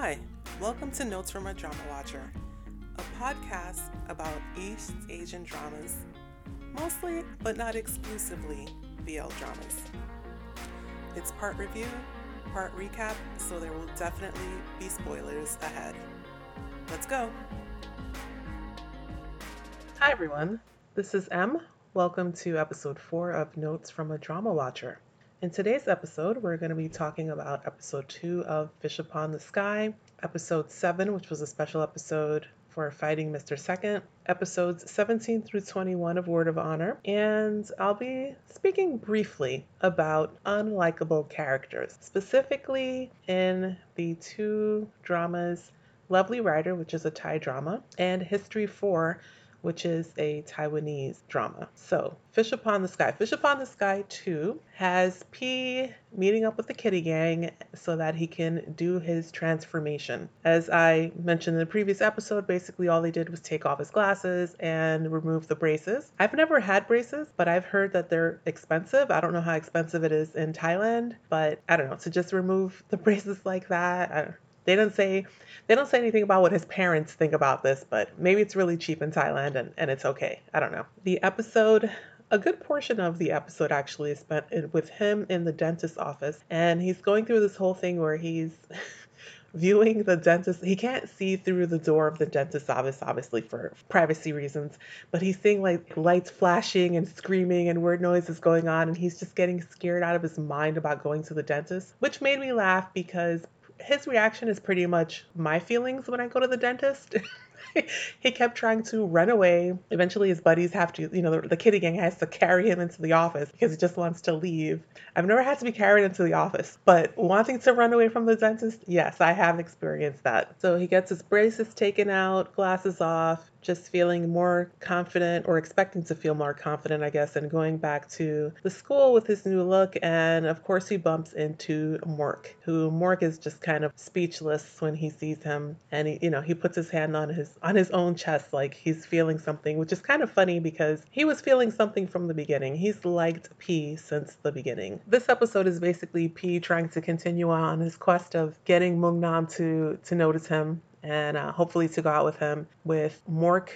Hi, welcome to Notes from a Drama Watcher, a podcast about East Asian dramas, mostly but not exclusively BL dramas. It's part review, part recap, so there will definitely be spoilers ahead. Let's go! Hi everyone, this is M. Welcome to episode 4 of Notes from a Drama Watcher. In today's episode, we're going to be talking about episode 2 of Fish Upon the Sky, episode 7, which was a special episode for Fighting Mr. Second, episodes 17 through 21 of Word of Honor, and I'll be speaking briefly about unlikable characters, specifically in the two dramas Lovely Rider, which is a Thai drama, and History 4, which is a Taiwanese drama. So, Fish Upon the Sky. Fish Upon the Sky 2 has P meeting up with the kitty gang so that he can do his transformation. As I mentioned in the previous episode, basically all they did was take off his glasses and remove the braces. I've never had braces, but I've heard that they're expensive. I don't know how expensive it is in Thailand, but I don't know. To just remove the braces like that, they don't say they don't say anything about what his parents think about this, but maybe it's really cheap in Thailand and, and it's okay. I don't know. The episode a good portion of the episode actually is spent with him in the dentist's office and he's going through this whole thing where he's viewing the dentist he can't see through the door of the dentist's office obviously for privacy reasons but he's seeing like lights flashing and screaming and weird noises going on and he's just getting scared out of his mind about going to the dentist which made me laugh because his reaction is pretty much my feelings when I go to the dentist. he kept trying to run away. Eventually, his buddies have to, you know, the, the kitty gang has to carry him into the office because he just wants to leave. I've never had to be carried into the office, but wanting to run away from the dentist, yes, I have experienced that. So he gets his braces taken out, glasses off, just feeling more confident or expecting to feel more confident, I guess, and going back to the school with his new look. And of course, he bumps into Mork, who Mork is just kind of speechless when he sees him. And he, you know, he puts his hand on his on his own chest like he's feeling something, which is kind of funny because he was feeling something from the beginning. He's liked P since the beginning. This episode is basically P trying to continue on his quest of getting Mungnam to to notice him and uh, hopefully to go out with him with Mork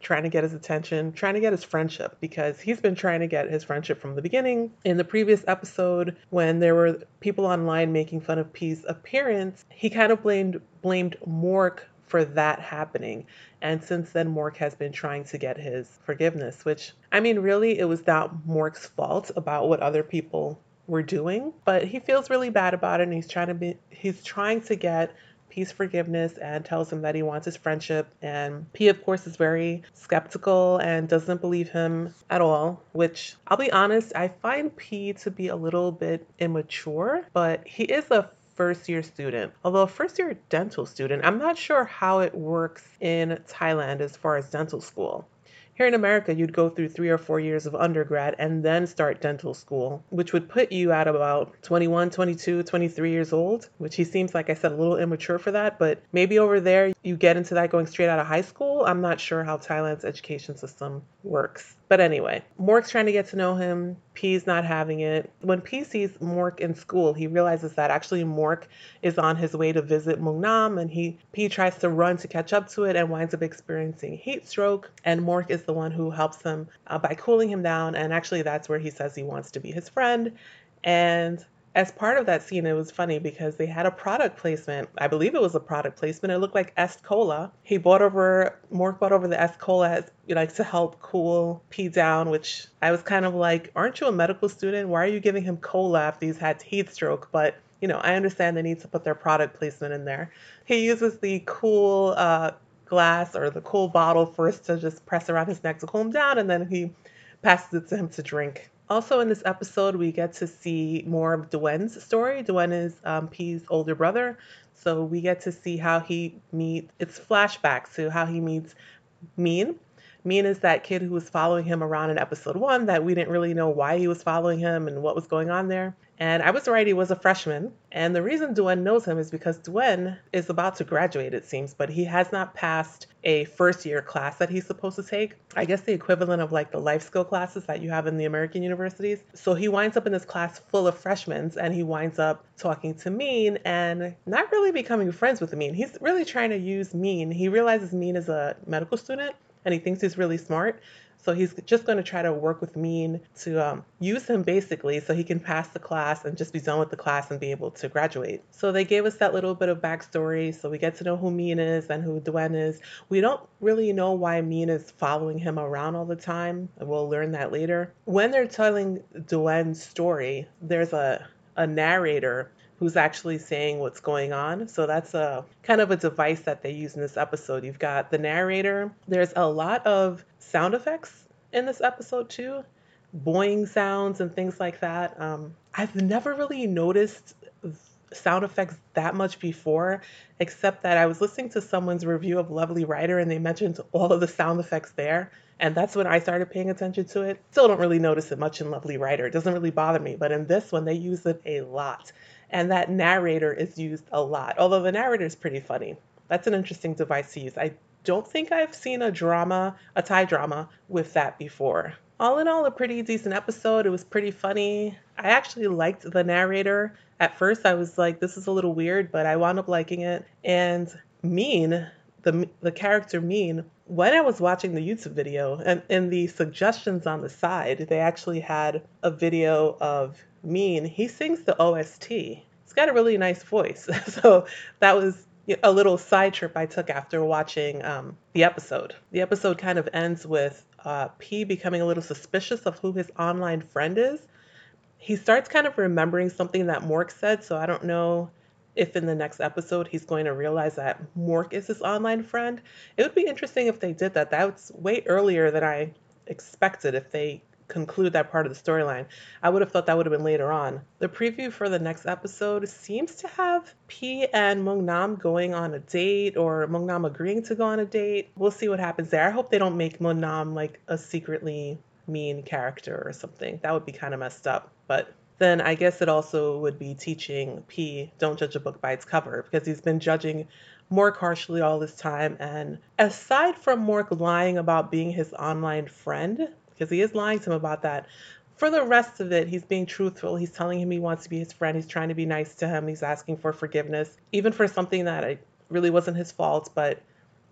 trying to get his attention, trying to get his friendship because he's been trying to get his friendship from the beginning. In the previous episode, when there were people online making fun of P's appearance, he kind of blamed blamed Mork for that happening. And since then, Mork has been trying to get his forgiveness, which I mean, really, it was not Mork's fault about what other people were doing, but he feels really bad about it, and he's trying to be he's trying to get P's forgiveness and tells him that he wants his friendship. And P, of course, is very skeptical and doesn't believe him at all, which I'll be honest, I find P to be a little bit immature, but he is a first year student. Although first year dental student, I'm not sure how it works in Thailand as far as dental school. Here in America, you'd go through three or four years of undergrad and then start dental school, which would put you at about 21, 22, 23 years old, which he seems, like I said, a little immature for that. But maybe over there, you get into that going straight out of high school. I'm not sure how Thailand's education system works. But anyway, Mork's trying to get to know him. P's not having it. When P sees Mork in school, he realizes that actually Mork is on his way to visit Mungnam and he P tries to run to catch up to it and winds up experiencing heat stroke. And Mork is the one who helps him uh, by cooling him down. And actually, that's where he says he wants to be his friend. And as part of that scene, it was funny because they had a product placement. I believe it was a product placement. It looked like Est Cola. He bought over, Mork bought over the Est Cola you know, like to help cool P down, which I was kind of like, aren't you a medical student? Why are you giving him cola after he's had heat stroke? But you know, I understand they need to put their product placement in there. He uses the cool uh, glass or the cool bottle first to just press around his neck to cool him down, and then he passes it to him to drink. Also, in this episode, we get to see more of Duen's story. Duen is um, P's older brother, so we get to see how he meets. It's flashbacks to how he meets Mean. Mean is that kid who was following him around in episode one that we didn't really know why he was following him and what was going on there. And I was right, he was a freshman. And the reason Duen knows him is because Duen is about to graduate, it seems, but he has not passed a first year class that he's supposed to take. I guess the equivalent of like the life skill classes that you have in the American universities. So he winds up in this class full of freshmen and he winds up talking to Mean and not really becoming friends with Mean. He's really trying to use Mean. He realizes Mean is a medical student and he thinks he's really smart. So he's just going to try to work with Min to um, use him basically so he can pass the class and just be done with the class and be able to graduate. So they gave us that little bit of backstory. So we get to know who Min is and who Duen is. We don't really know why Min is following him around all the time. We'll learn that later. When they're telling Duen's story, there's a, a narrator who's actually saying what's going on. So that's a kind of a device that they use in this episode. You've got the narrator. There's a lot of sound effects in this episode too, boing sounds and things like that. Um, I've never really noticed sound effects that much before, except that I was listening to someone's review of Lovely Writer and they mentioned all of the sound effects there. And that's when I started paying attention to it. Still don't really notice it much in Lovely Writer. It doesn't really bother me. But in this one, they use it a lot. And that narrator is used a lot, although the narrator is pretty funny. That's an interesting device to use. I don't think I've seen a drama, a Thai drama, with that before. All in all, a pretty decent episode. It was pretty funny. I actually liked the narrator. At first, I was like, this is a little weird, but I wound up liking it. And Mean, the, the character Mean, when I was watching the YouTube video and in the suggestions on the side, they actually had a video of Min. He sings the OST. He's got a really nice voice. so that was a little side trip I took after watching um, the episode. The episode kind of ends with uh, P becoming a little suspicious of who his online friend is. He starts kind of remembering something that Mork said, so I don't know if in the next episode he's going to realize that Mork is his online friend. It would be interesting if they did that. That's way earlier than I expected if they conclude that part of the storyline. I would have thought that would have been later on. The preview for the next episode seems to have P and Mongnam going on a date or Mongnam agreeing to go on a date. We'll see what happens there. I hope they don't make Mongnam like a secretly mean character or something. That would be kind of messed up. But then I guess it also would be teaching P don't judge a book by its cover because he's been judging Mork harshly all this time. And aside from Mork lying about being his online friend, because he is lying to him about that, for the rest of it, he's being truthful. He's telling him he wants to be his friend. He's trying to be nice to him. He's asking for forgiveness, even for something that really wasn't his fault, but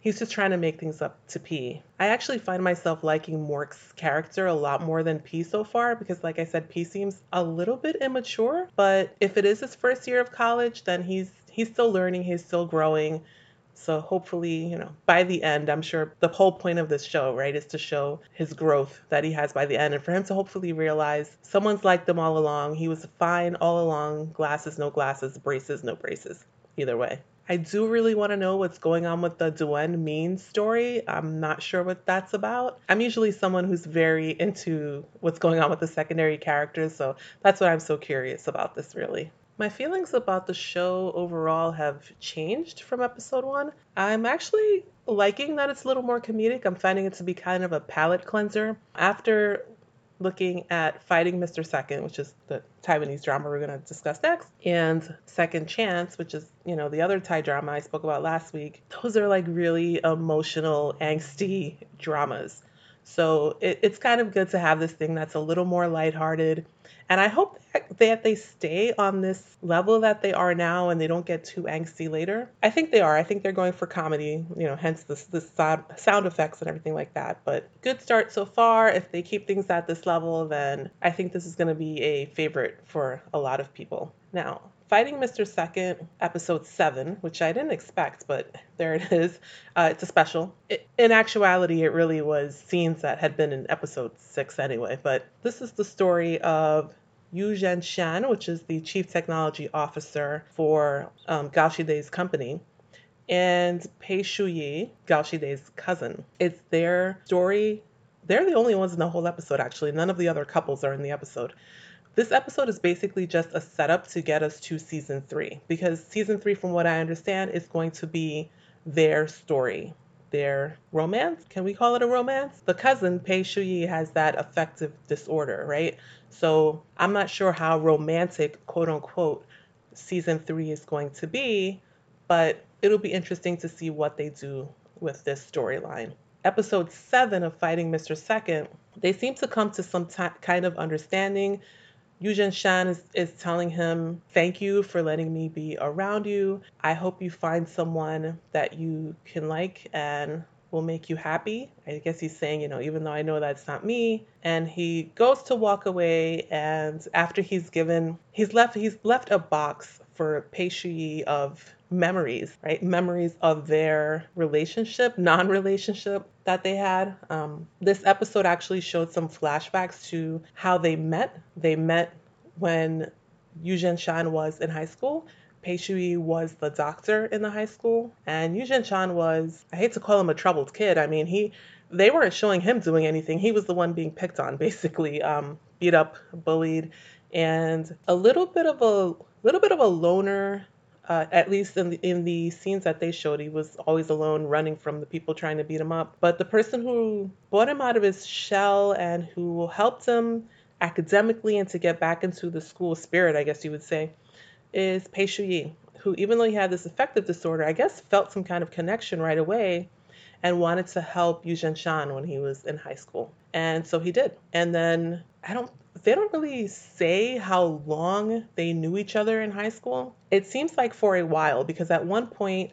He's just trying to make things up to P. I actually find myself liking Mork's character a lot more than P so far because, like I said, P seems a little bit immature. But if it is his first year of college, then he's he's still learning, he's still growing. So hopefully, you know, by the end, I'm sure the whole point of this show, right, is to show his growth that he has by the end and for him to hopefully realize someone's liked him all along. He was fine all along. Glasses, no glasses, braces, no braces. Either way. I do really want to know what's going on with the Duen Min story. I'm not sure what that's about. I'm usually someone who's very into what's going on with the secondary characters, so that's what I'm so curious about this really. My feelings about the show overall have changed from episode one. I'm actually liking that it's a little more comedic. I'm finding it to be kind of a palate cleanser. After looking at Fighting Mr. Second, which is the Taiwanese drama we're going to discuss next, and Second Chance, which is, you know, the other Thai drama I spoke about last week. Those are like really emotional, angsty dramas. So it, it's kind of good to have this thing that's a little more lighthearted. And I hope that they, stay on this level that they are now and they don't get too angsty later. I think they are. I think they're going for comedy, you know, hence the this sound effects and everything like that. But good start so far. If they keep things at this level, then I think this is going to be a favorite for a lot of people. Now, Fighting Mr. Second, episode seven, which I didn't expect, but there it is. Uh, it's a special. It, in actuality, it really was scenes that had been in episode six anyway. But this is the story of Yu Zhenshan, which is the chief technology officer for um, Gao Shide's company, and Pei Shuyi, Gao Shide's cousin. It's their story. They're the only ones in the whole episode, actually. None of the other couples are in the episode. This episode is basically just a setup to get us to season three because season three, from what I understand, is going to be their story. their romance. Can we call it a romance? The cousin, Pei Shuyi, has that affective disorder, right? So I'm not sure how romantic, quote unquote, season three is going to be, but it'll be interesting to see what they do with this storyline. Episode seven of Fighting Mr. Second, they seem to come to some t- kind of understanding. Yuzhen Shan is, is telling him, Thank you for letting me be around you. I hope you find someone that you can like and will make you happy. I guess he's saying, you know, even though I know that's not me. And he goes to walk away and after he's given he's left he's left a box for Pei of memories, right? Memories of their relationship, non relationship that they had. Um, this episode actually showed some flashbacks to how they met. They met when Yuzhen Shan was in high school. Pei Shuyi was the doctor in the high school, and Yuzhen Shan was, I hate to call him a troubled kid. I mean, he, they weren't showing him doing anything. He was the one being picked on, basically, um, beat up, bullied, and a little bit of a little bit of a loner uh, at least in the, in the scenes that they showed, he was always alone, running from the people trying to beat him up. But the person who brought him out of his shell and who helped him academically and to get back into the school spirit, I guess you would say, is Pei Shuyi, who, even though he had this affective disorder, I guess felt some kind of connection right away and wanted to help Yuzhen Shan when he was in high school. And so he did. And then I don't they don't really say how long they knew each other in high school. It seems like for a while because at one point,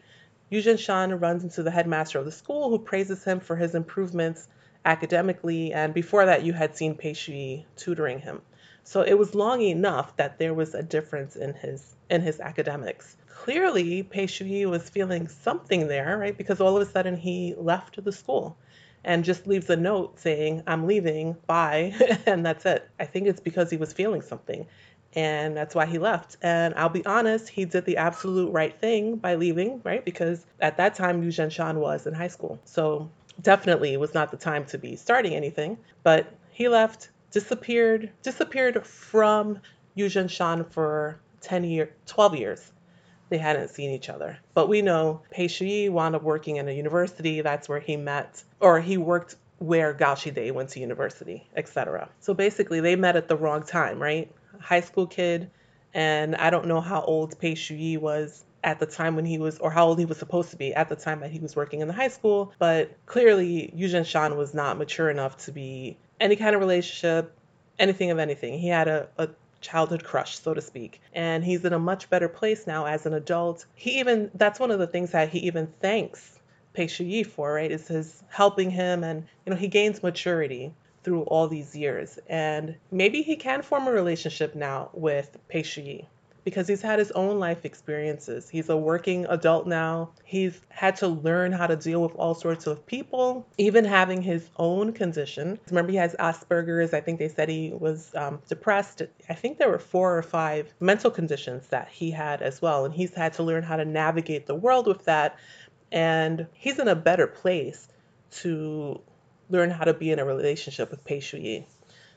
Yuzhen Shan runs into the headmaster of the school who praises him for his improvements academically, and before that, you had seen Pei Shuyi tutoring him. So it was long enough that there was a difference in his in his academics. Clearly, Pei Shuyi was feeling something there, right? Because all of a sudden he left the school and just leaves a note saying, I'm leaving, bye, and that's it. I think it's because he was feeling something. And that's why he left. And I'll be honest, he did the absolute right thing by leaving, right? Because at that time, Yu Shan was in high school. So definitely it was not the time to be starting anything. But he left, disappeared, disappeared from Yu Shan for 10 years, 12 years they hadn't seen each other. But we know Pei Shuyi wound up working in a university. That's where he met, or he worked where Gao Shide went to university, etc. So basically, they met at the wrong time, right? High school kid, and I don't know how old Pei Shuyi was at the time when he was, or how old he was supposed to be at the time that he was working in the high school. But clearly, Yuzhen Shan was not mature enough to be any kind of relationship, anything of anything. He had a, a childhood crush, so to speak. And he's in a much better place now as an adult. He even, that's one of the things that he even thanks Pei Shuyi for, right? Is his helping him and, you know, he gains maturity through all these years. And maybe he can form a relationship now with Pei Shuyi because he's had his own life experiences. He's a working adult now. He's had to learn how to deal with all sorts of people, even having his own condition. Remember, he has Asperger's. I think they said he was um, depressed. I think there were four or five mental conditions that he had as well. And he's had to learn how to navigate the world with that. And he's in a better place to learn how to be in a relationship with Pei Shuyi.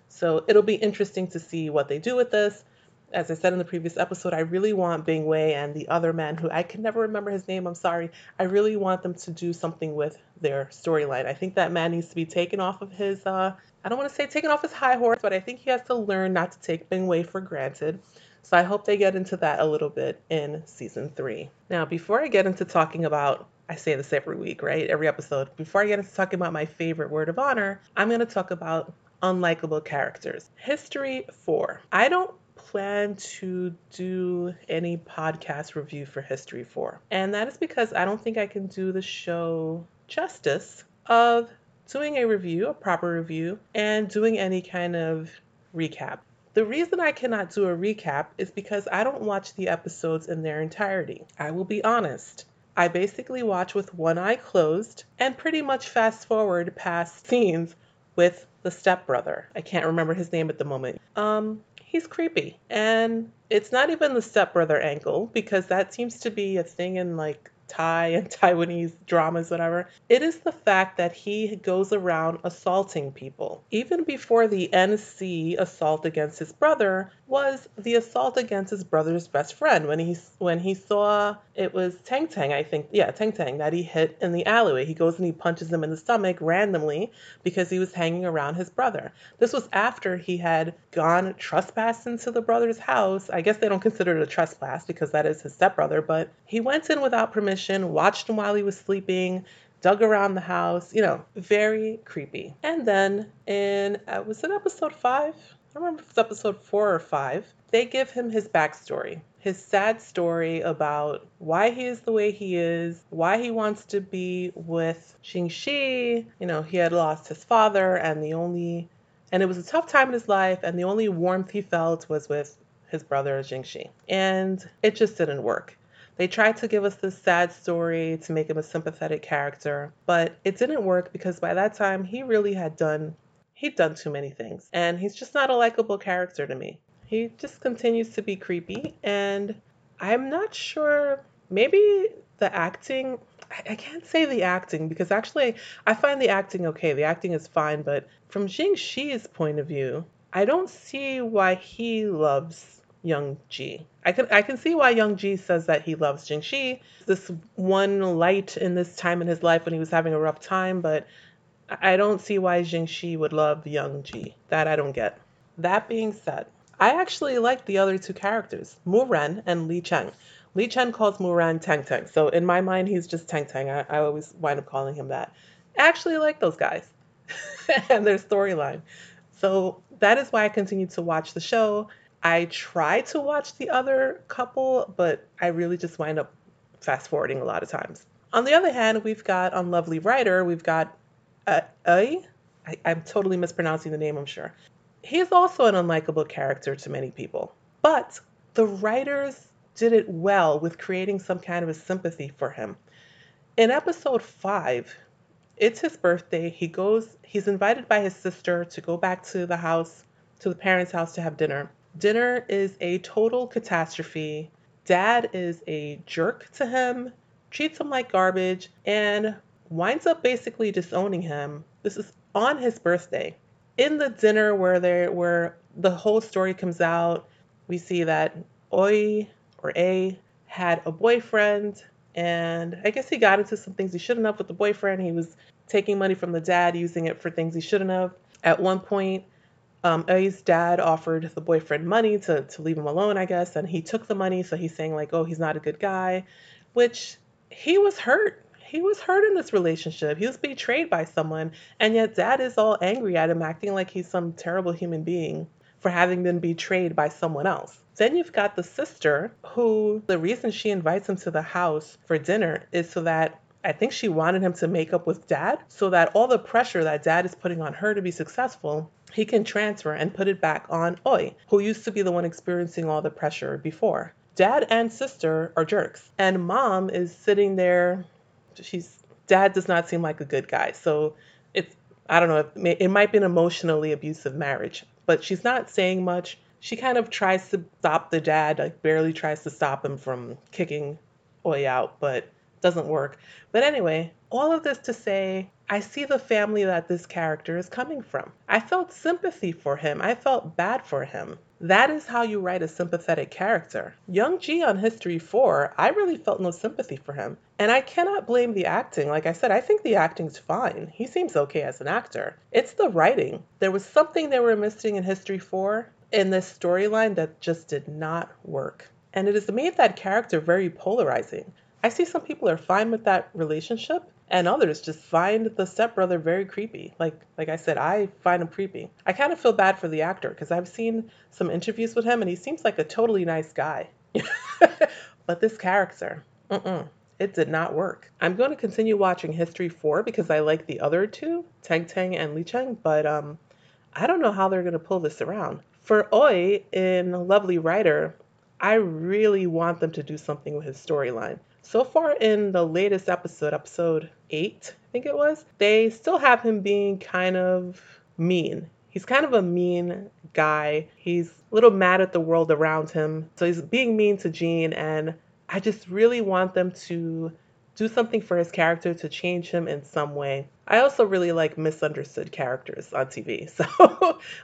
So it'll be interesting to see what they do with this as I said in the previous episode, I really want Bing Wei and the other man who I can never remember his name, I'm sorry. I really want them to do something with their storyline. I think that man needs to be taken off of his uh I don't want to say taken off his high horse, but I think he has to learn not to take Bing Wei for granted. So I hope they get into that a little bit in season 3. Now, before I get into talking about I say this every week, right? Every episode. Before I get into talking about my favorite word of honor, I'm going to talk about unlikable characters. History 4. I don't plan to do any podcast review for History 4. And that is because I don't think I can do the show justice of doing a review, a proper review, and doing any kind of recap. The reason I cannot do a recap is because I don't watch the episodes in their entirety. I will be honest. I basically watch with one eye closed and pretty much fast forward past scenes with the stepbrother. I can't remember his name at the moment. Um, he's creepy. And it's not even the stepbrother angle because that seems to be a thing in like Thai and Taiwanese dramas, whatever. It is the fact that he goes around assaulting people. Even before the NC assault against his brother was the assault against his brother's best friend when he when he saw it was Tang Tang, I think. Yeah, Tang Tang that he hit in the alleyway. He goes and he punches him in the stomach randomly because he was hanging around his brother. This was after he had gone trespass into the brother's house. I guess they don't consider it a trespass because that is his stepbrother, but he went in without permission, watched him while he was sleeping, dug around the house, you know, very creepy. And then in, uh, was it episode five? I remember if it's episode four or five. They give him his backstory, his sad story about why he is the way he is, why he wants to be with Xingxi. You know, he had lost his father, and the only, and it was a tough time in his life, and the only warmth he felt was with his brother Jingxi. And it just didn't work. They tried to give us this sad story to make him a sympathetic character, but it didn't work because by that time he really had done he'd done too many things. And he's just not a likable character to me. He just continues to be creepy and I'm not sure maybe the acting I can't say the acting because actually I find the acting okay. The acting is fine, but from Jing Shi's point of view, I don't see why he loves Young Ji. I can I can see why Young Ji says that he loves Jing Shi. This one light in this time in his life when he was having a rough time, but I don't see why Jing Shi would love Young Ji. That I don't get. That being said, I actually like the other two characters, Mu Ren and Li Cheng. Li Chen calls Mu Ren Tang Tang, so in my mind he's just Tang Tang. I, I always wind up calling him that. I actually like those guys and their storyline. So that is why I continue to watch the show. I try to watch the other couple, but I really just wind up fast forwarding a lot of times. On the other hand, we've got on Lovely Writer, we've got uh, I, I'm totally mispronouncing the name, I'm sure. He's also an unlikable character to many people, but the writers did it well with creating some kind of a sympathy for him. In episode five, it's his birthday. He goes, he's invited by his sister to go back to the house, to the parents' house to have dinner. Dinner is a total catastrophe. Dad is a jerk to him, treats him like garbage, and winds up basically disowning him. This is on his birthday. In the dinner where there where the whole story comes out, we see that Oi or A had a boyfriend and I guess he got into some things he shouldn't have with the boyfriend. He was taking money from the dad, using it for things he shouldn't have. At one point, um, A's dad offered the boyfriend money to, to leave him alone, I guess, and he took the money. So he's saying, like, oh, he's not a good guy, which he was hurt. He was hurt in this relationship. He was betrayed by someone, and yet dad is all angry at him, acting like he's some terrible human being for having been betrayed by someone else. Then you've got the sister who the reason she invites him to the house for dinner is so that I think she wanted him to make up with dad so that all the pressure that dad is putting on her to be successful, he can transfer and put it back on Oi, who used to be the one experiencing all the pressure before. Dad and sister are jerks, and mom is sitting there. She's dad does not seem like a good guy, so it's I don't know. It, it might be an emotionally abusive marriage, but she's not saying much. She kind of tries to stop the dad, like barely tries to stop him from kicking Oi out, but doesn't work. But anyway, all of this to say, I see the family that this character is coming from. I felt sympathy for him. I felt bad for him. That is how you write a sympathetic character. Young Ji on History 4, I really felt no sympathy for him. And I cannot blame the acting. Like I said, I think the acting's fine. He seems okay as an actor. It's the writing. There was something they were missing in History 4 in this storyline that just did not work. And it has made that character very polarizing. I see some people are fine with that relationship and others just find the stepbrother very creepy. Like like I said, I find him creepy. I kind of feel bad for the actor because I've seen some interviews with him and he seems like a totally nice guy. but this character, mm-mm, it did not work. I'm going to continue watching History 4 because I like the other two, Tang Tang and Li Cheng, but um, I don't know how they're going to pull this around. For Oi in Lovely Writer, I really want them to do something with his storyline. So far in the latest episode, episode 8, I think it was, they still have him being kind of mean. He's kind of a mean guy. He's a little mad at the world around him. So he's being mean to Gene, and I just really want them to do something for his character to change him in some way. I also really like misunderstood characters on TV, so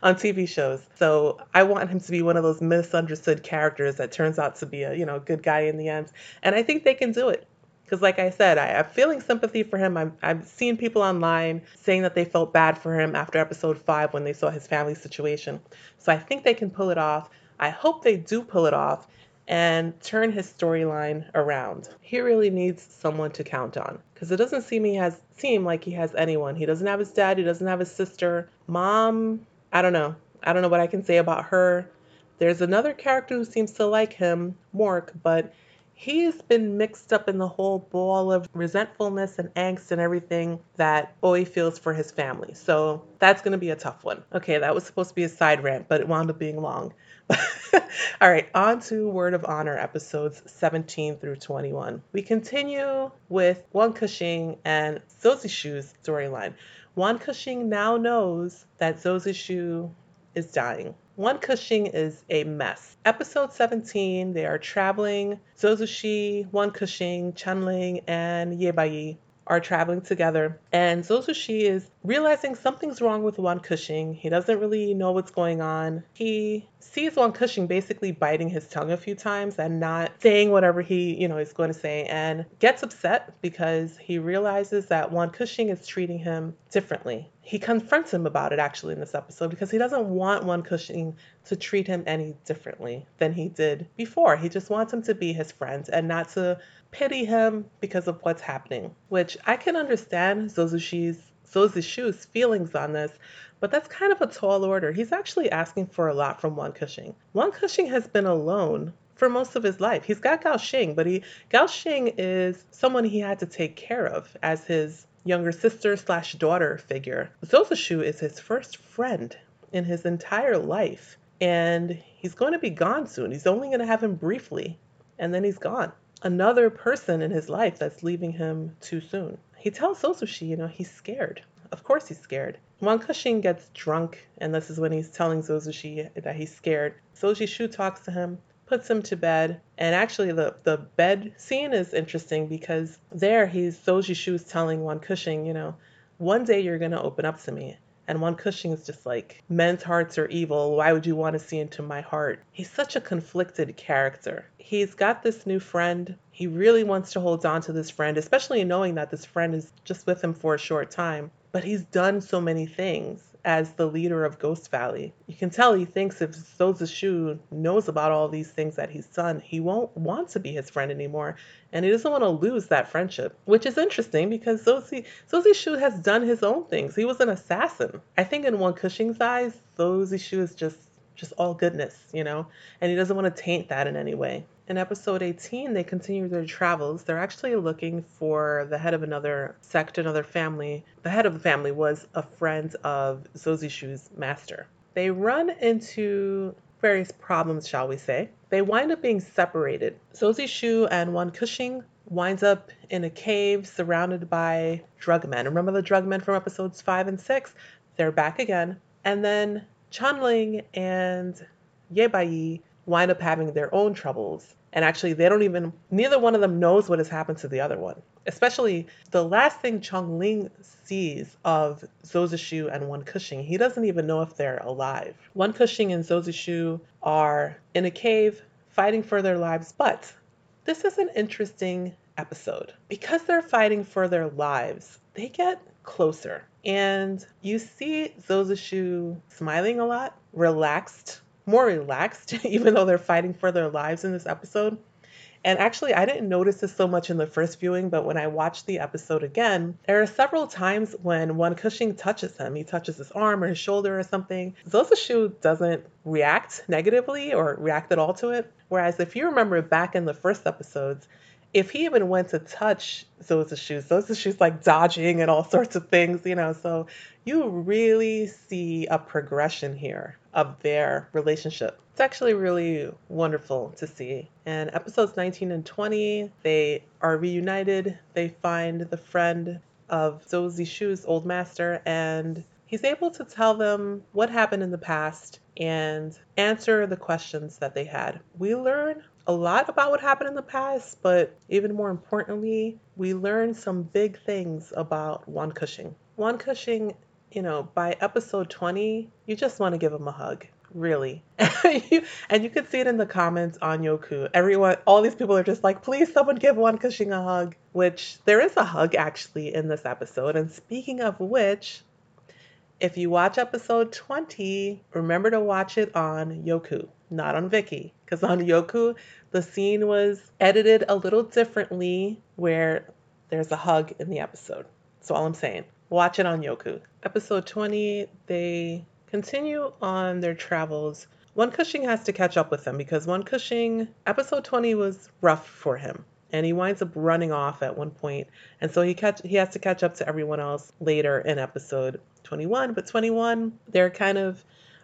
on TV shows. So I want him to be one of those misunderstood characters that turns out to be a you know good guy in the end, and I think they can do it. Because, like I said, I, am feeling sympathy for him. I'm, I've seen people online saying that they felt bad for him after episode five when they saw his family situation. So I think they can pull it off. I hope they do pull it off and turn his storyline around. He really needs someone to count on because it doesn't seem he has seem like he has anyone. He doesn't have his dad, he doesn't have his sister. Mom, I don't know. I don't know what I can say about her. There's another character who seems to like him, Mork, but he's been mixed up in the whole ball of resentfulness and angst and everything that Oe feels for his family. So that's going to be a tough one. Okay, that was supposed to be a side rant, but it wound up being long. All right, on to Word of Honor episodes 17 through 21. We continue with Wen Kexing and Zhou Zishu's storyline. Wen Kexing now knows that Zhou Zishu is dying. Wen Kexing is a mess. Episode 17, they are traveling. Zozushi, Wen Kexing, Chengling, and Yebai are traveling together, and Zhou Zishu is realizing something's wrong with Wen Kexing. He doesn't really know what's going on. He sees Wen Kexing basically biting his tongue a few times and not saying whatever he, you know, is going to say, and gets upset because he realizes that Wen Kexing is treating him differently. He confronts him about it actually in this episode because he doesn't want Wen Kexing to treat him any differently than he did before. He just wants him to be his friend and not to pity him because of what's happening, which I can understand Zhou Zishu's Zozushu's feelings on this, but that's kind of a tall order. He's actually asking for a lot from Wen Kexing. Wen Kexing has been alone for most of his life. He's got Gu Xiang, but he Gu Xiang is someone he had to take care of as his younger sister slash daughter figure. Zhou Zishu is his first friend in his entire life, and he's going to be gone soon. He's only going to have him briefly, and then he's gone another person in his life that's leaving him too soon. He tells Zhou Zishu, you know, he's scared. Of course he's scared. Wen Kexing gets drunk, and this is when he's telling Zhou Zishu that he's scared. Zhou Zishu talks to him, puts him to bed, and actually the, the bed scene is interesting because there he's Zhou Zishu's telling Wen Kexing, you know, one day you're gonna open up to me. And Wen Kexing is just like, men's hearts are evil. Why would you want to see into my heart? He's such a conflicted character. He's got this new friend. He really wants to hold on to this friend, especially knowing that this friend is just with him for a short time. But he's done so many things as the leader of Ghost Valley. You can tell he thinks if Zhou Zishu knows about all these things that he's done, he won't want to be his friend anymore. And he doesn't want to lose that friendship, which is interesting because Zhou Zishu has done his own things. He was an assassin. I think in Wen Kexing's eyes, Zhou Zishu is just just all goodness, you know, and he doesn't want to taint that in any way. In episode 18, they continue their travels. They're actually looking for the head of another sect, another family. The head of the family was a friend of Zhou Zishu's master. They run into various problems, shall we say. They wind up being separated. Zhou Zishu and Wen Kexing winds up in a cave surrounded by drug men. Remember the drug men from episodes 5 and 6? They're back again. And then Chengling and Yebai wind up having their own troubles. And actually, they don't even, neither one of them knows what has happened to the other one. Especially the last thing Chengling sees of Zhou Zishu and Wen Kexing, he doesn't even know if they're alive. Wen Kexing and Zhou Zishu are in a cave fighting for their lives, but this is an interesting episode. Because they're fighting for their lives, they get closer. And you see Zhou Zishu smiling a lot, relaxed more relaxed, even though they're fighting for their lives in this episode. And actually, I didn't notice this so much in the first viewing, but when I watched the episode again, there are several times when Wen Kexing touches him. He touches his arm or his shoulder or something. Zhou Zishu doesn't react negatively or react at all to it. Whereas if you remember back in the first episodes, if he even went to touch Zhou Zishu, Zozushu's like dodging and all sorts of things, you know, so you really see a progression here of their relationship. It's actually really wonderful to see. And episodes 19 and 20, they are reunited. They find the friend of Zhou Zishu's old master, and he's able to tell them what happened in the past and answer the questions that they had. We learn a lot about what happened in the past, but even more importantly, we learn some big things about Wen Kexing. Wen Kexing, you know, by episode 20, you just want to give him a hug. Really. and you could see it in the comments on Youku. Everyone, all these people are just like, please, someone give Wen Kexing a hug. Which there is a hug actually in this episode. And speaking of which, if you watch episode 20, remember to watch it on Youku, not on Viki. Because on Youku, the scene was edited a little differently where there's a hug in the episode. That's all I'm saying. Watch it on Youku. Episode 20, they continue on their travels. Wen Kexing has to catch up with them because Wen Kexing, episode 20 was rough for him and he winds up running off at one point and so he catch he has to catch up to everyone else later in episode 21 but 21 they're kind of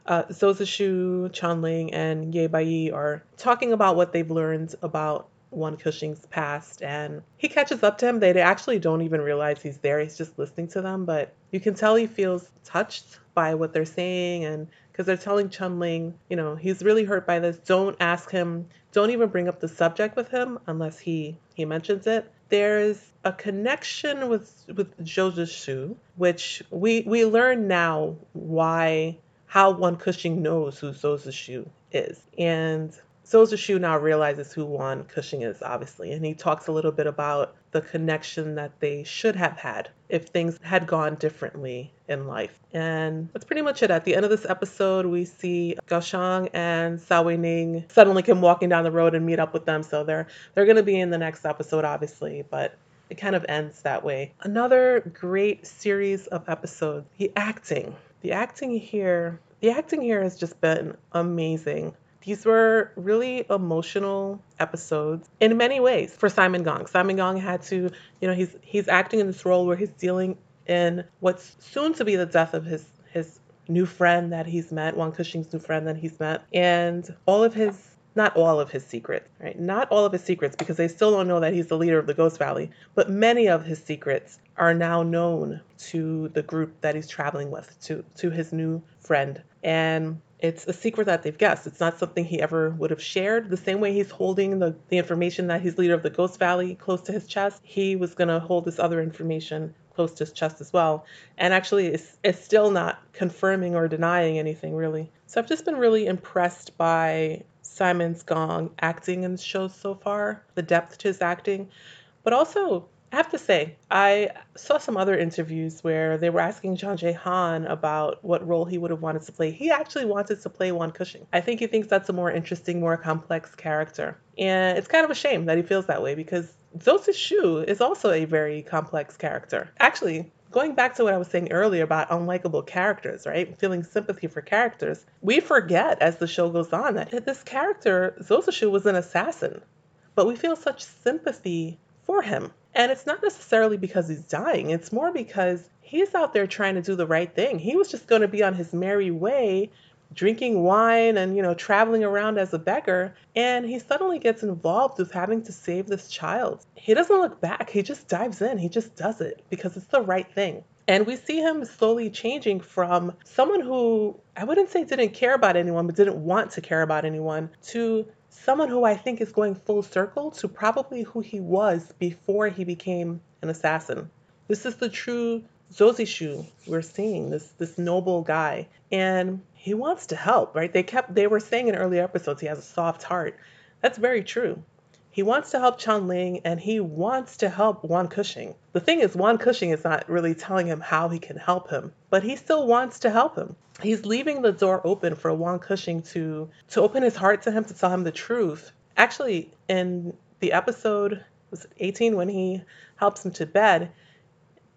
uh, Zhou Zishu, Chengling, and Ye Baiyi are talking about what they've learned about Wen Kexing's past, and he catches up to him. They actually don't even realize he's there. He's just listening to them, but you can tell he feels touched by what they're saying, and because they're telling Chengling, you know, he's really hurt by this. Don't ask him. Don't even bring up the subject with him unless he he mentions it. There's a connection with with Zishu, which we we learn now why how Wen Kexing knows who Zhou Zishu is, and Zhou Zishu now realizes who Wen Kexing is, obviously, and he talks a little bit about the connection that they should have had if things had gone differently in life. And that's pretty much it. At the end of this episode, we see Gu Xiang and Cao Weining suddenly come walking down the road and meet up with them. So they're they're going to be in the next episode, obviously, but it kind of ends that way. Another great series of episodes. The acting, the acting here, the acting here has just been amazing. These were really emotional episodes in many ways for Simon Gong. Simon Gong had to, you know, he's he's acting in this role where he's dealing in what's soon to be the death of his his new friend that he's met, Wen Kexing's new friend that he's met, and all of his not all of his secrets, right? Not all of his secrets because they still don't know that he's the leader of the Ghost Valley, but many of his secrets are now known to the group that he's traveling with, to to his new friend. And it's a secret that they've guessed. It's not something he ever would have shared. The same way he's holding the, the information that he's leader of the Ghost Valley close to his chest, he was going to hold this other information close to his chest as well. And actually, it's, it's still not confirming or denying anything, really. So I've just been really impressed by Simon's Gong acting in the show so far, the depth to his acting, but also I have to say, I saw some other interviews where they were asking Zhang Zhehan about what role he would have wanted to play. He actually wanted to play Wen Kexing. I think he thinks that's a more interesting, more complex character. And it's kind of a shame that he feels that way because Zhou Zishu is also a very complex character. Actually, going back to what I was saying earlier about unlikable characters, right? Feeling sympathy for characters, we forget as the show goes on that this character, Zhou Zishu, was an assassin. But we feel such sympathy for him. And it's not necessarily because he's dying, it's more because he's out there trying to do the right thing. He was just going to be on his merry way, drinking wine and, you know, traveling around as a beggar. And he suddenly gets involved with having to save this child. He doesn't look back, he just dives in, he just does it because it's the right thing. And we see him slowly changing from someone who I wouldn't say didn't care about anyone, but didn't want to care about anyone, to someone who I think is going full circle to probably who he was before he became an assassin. This is the true Zhou Zishu we're seeing, this this noble guy. And he wants to help, right? They kept they were saying in earlier episodes he has a soft heart. That's very true. He wants to help Chengling and he wants to help Wen Kexing. The thing is, Wen Kexing is not really telling him how he can help him, but he still wants to help him. He's leaving the door open for Wen Kexing to to open his heart to him to tell him the truth. Actually, in the episode was 18 when he helps him to bed,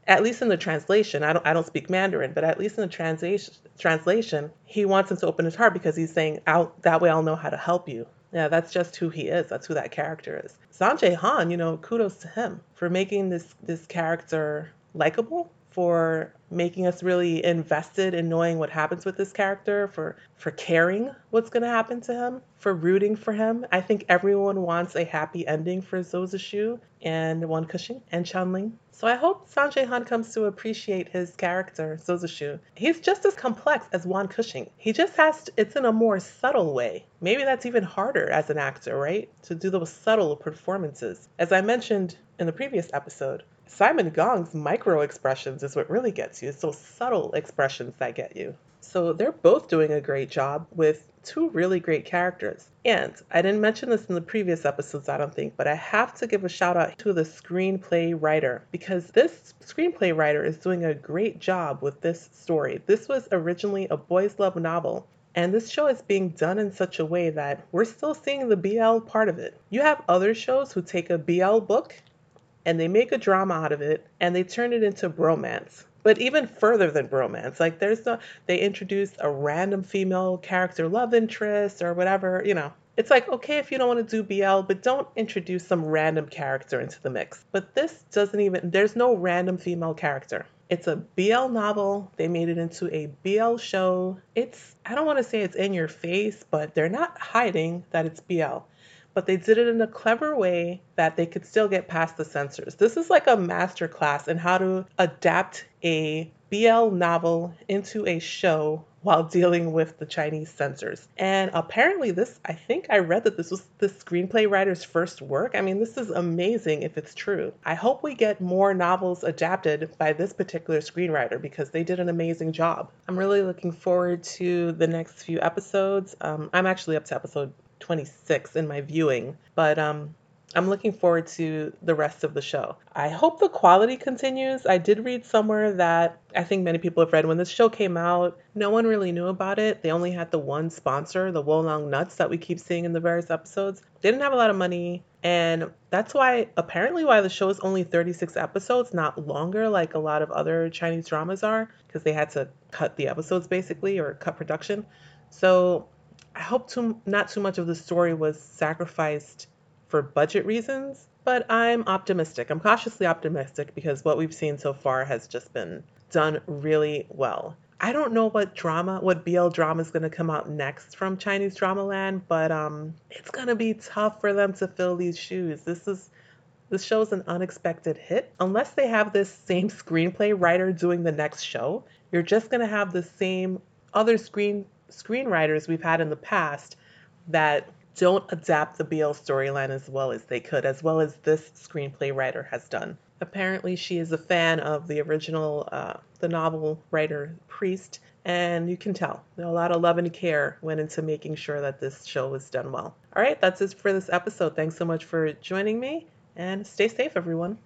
at least in the translation, I don't I don't speak Mandarin, but at least in the translation translation, he wants him to open his heart because he's saying, "Out that way I'll know how to help you." Yeah, that's just who he is. That's who that character is. Zhang Zhehan, you know, kudos to him for making this this character likable, for making us really invested in knowing what happens with this character, for for caring what's going to happen to him, for rooting for him. I think everyone wants a happy ending for Zhou Zishu and Wen Kexing and Chengling. So I hope Zhang Zhehan comes to appreciate his character, Zhou Zishu. He's just as complex as Wen Kexing. He just has to, it's in a more subtle way. Maybe that's even harder as an actor, right? To do those subtle performances. As I mentioned in the previous episode, Simon Gong's micro expressions is what really gets you. It's those subtle expressions that get you. So they're both doing a great job with two really great characters. And I didn't mention this in the previous episodes, I don't think, but I have to give a shout out to the screenplay writer because this screenplay writer is doing a great job with this story. This was originally a boys' love novel. And this show is being done in such a way that we're still seeing the BL part of it. You have other shows who take a BL book and they make a drama out of it and they turn it into bromance but even further than bromance. Like there's no they introduce a random female character love interest or whatever you know. It's like okay if you don't want to do bl but don't introduce some random character into the mix. But this doesn't even there's no random female character. It's a BL novel. They made it into a BL show. It's, I don't want to say it's in your face, but they're not hiding that it's BL but they did it in a clever way that they could still get past the censors. This is like a master class in how to adapt a BL novel into a show while dealing with the Chinese censors. And apparently, this, I think I read that this was the screenplay writer's first work. I mean, this is amazing if it's true. I hope we get more novels adapted by this particular screenwriter because they did an amazing job. I'm really looking forward to the next few episodes. Um, I'm actually up to episode 26 in my viewing, but um, I'm looking forward to the rest of the show. I hope the quality continues. I did read somewhere that I think many people have read when this show came out, no one really knew about it. They only had the one sponsor, the Wolong Nuts that we keep seeing in the various episodes. They didn't have a lot of money, and that's why apparently why the show is only 36 episodes, not longer like a lot of other Chinese dramas are, because they had to cut the episodes basically or cut production. So I hope too, not too much of the story was sacrificed for budget reasons, but I'm optimistic. I'm cautiously optimistic because what we've seen so far has just been done really well. I don't know what drama, what BL drama is going to come out next from Chinese Drama Land, but um, it's going to be tough for them to fill these shoes. This is this show is an unexpected hit. Unless they have this same screenplay writer doing the next show, you're just going to have the same other screen screenwriters we've had in the past that don't adapt the BL storyline as well as they could, as well as this screenplay writer has done. Apparently, she is a fan of the original, uh, the novel writer Priest, and you can tell a lot of love and care went into making sure that this show was done well. All right, that's it for this episode. Thanks so much for joining me, and stay safe, everyone.